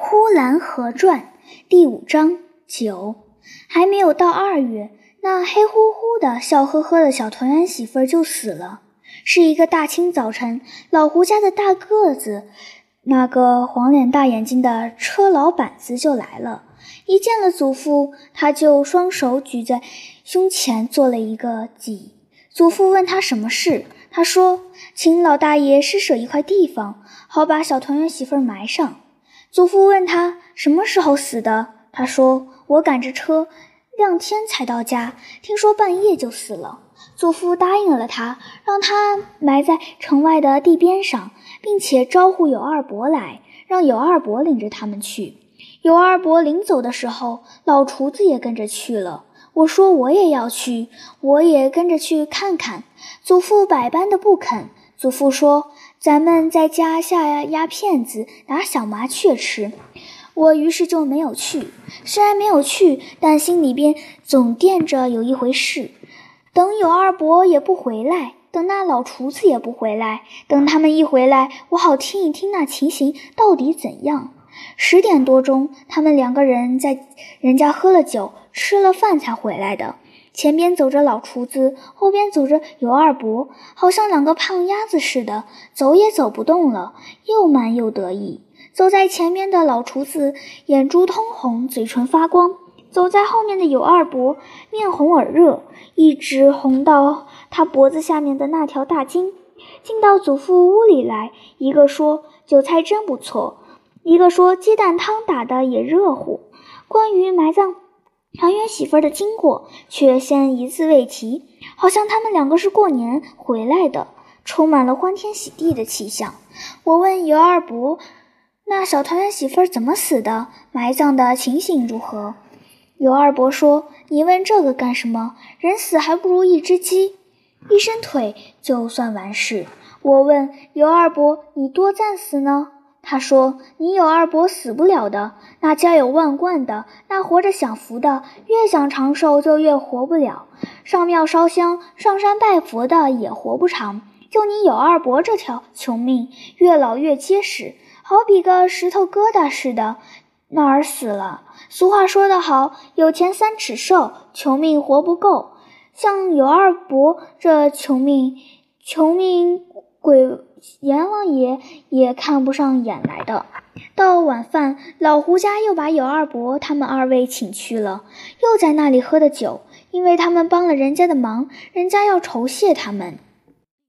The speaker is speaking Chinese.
呼兰河传》第五章九，还没有到二月，那黑乎乎的、笑呵呵的小团圆媳妇儿就死了。是一个大清早晨，老胡家的大个子，那个黄脸大眼睛的车老板子就来了。一见了祖父，他就双手举在胸前做了一个揖。祖父问他什么事，他说：“请老大爷施舍一块地方，好把小团圆媳妇儿埋上。”祖父问他什么时候死的，他说：“我赶着车，亮天才到家，听说半夜就死了。”祖父答应了他，让他埋在城外的地边上，并且招呼有二伯来，让有二伯领着他们去。有二伯临走的时候，老厨子也跟着去了。我说我也要去，我也跟着去看看。祖父百般的不肯。祖父说。咱们在家下压片子打小麻雀吃，我于是就没有去。虽然没有去，但心里边总惦着有一回事。等有二伯也不回来，等那老厨子也不回来，等他们一回来，我好听一听那情形到底怎样。十点多钟，他们两个人在人家喝了酒，吃了饭才回来的。前边走着老厨子，后边走着尤二伯，好像两个胖鸭子似的，走也走不动了，又慢又得意。走在前面的老厨子眼珠通红，嘴唇发光；走在后面的尤二伯面红耳热，一直红到他脖子下面的那条大筋。进到祖父屋里来，一个说韭菜真不错，一个说鸡蛋汤打的也热乎。关于埋葬。团圆媳妇的经过却先一字未提，好像他们两个是过年回来的，充满了欢天喜地的气象。我问尤二伯：“那小团圆媳妇怎么死的？埋葬的情形如何？”尤二伯说：“你问这个干什么？人死还不如一只鸡，一伸腿就算完事。”我问尤二伯：“你多赞死呢？”他说：“你有二伯死不了的，那家有万贯的，那活着享福的，越想长寿就越活不了。上庙烧香、上山拜佛的也活不长。就你有二伯这条穷命，越老越结实，好比个石头疙瘩似的，那儿死了。俗话说得好，有钱三尺寿，穷命活不够。像有二伯这穷命，穷命鬼。”阎王爷也看不上眼来的。到晚饭，老胡家又把有二伯他们二位请去了，又在那里喝的酒，因为他们帮了人家的忙，人家要酬谢他们。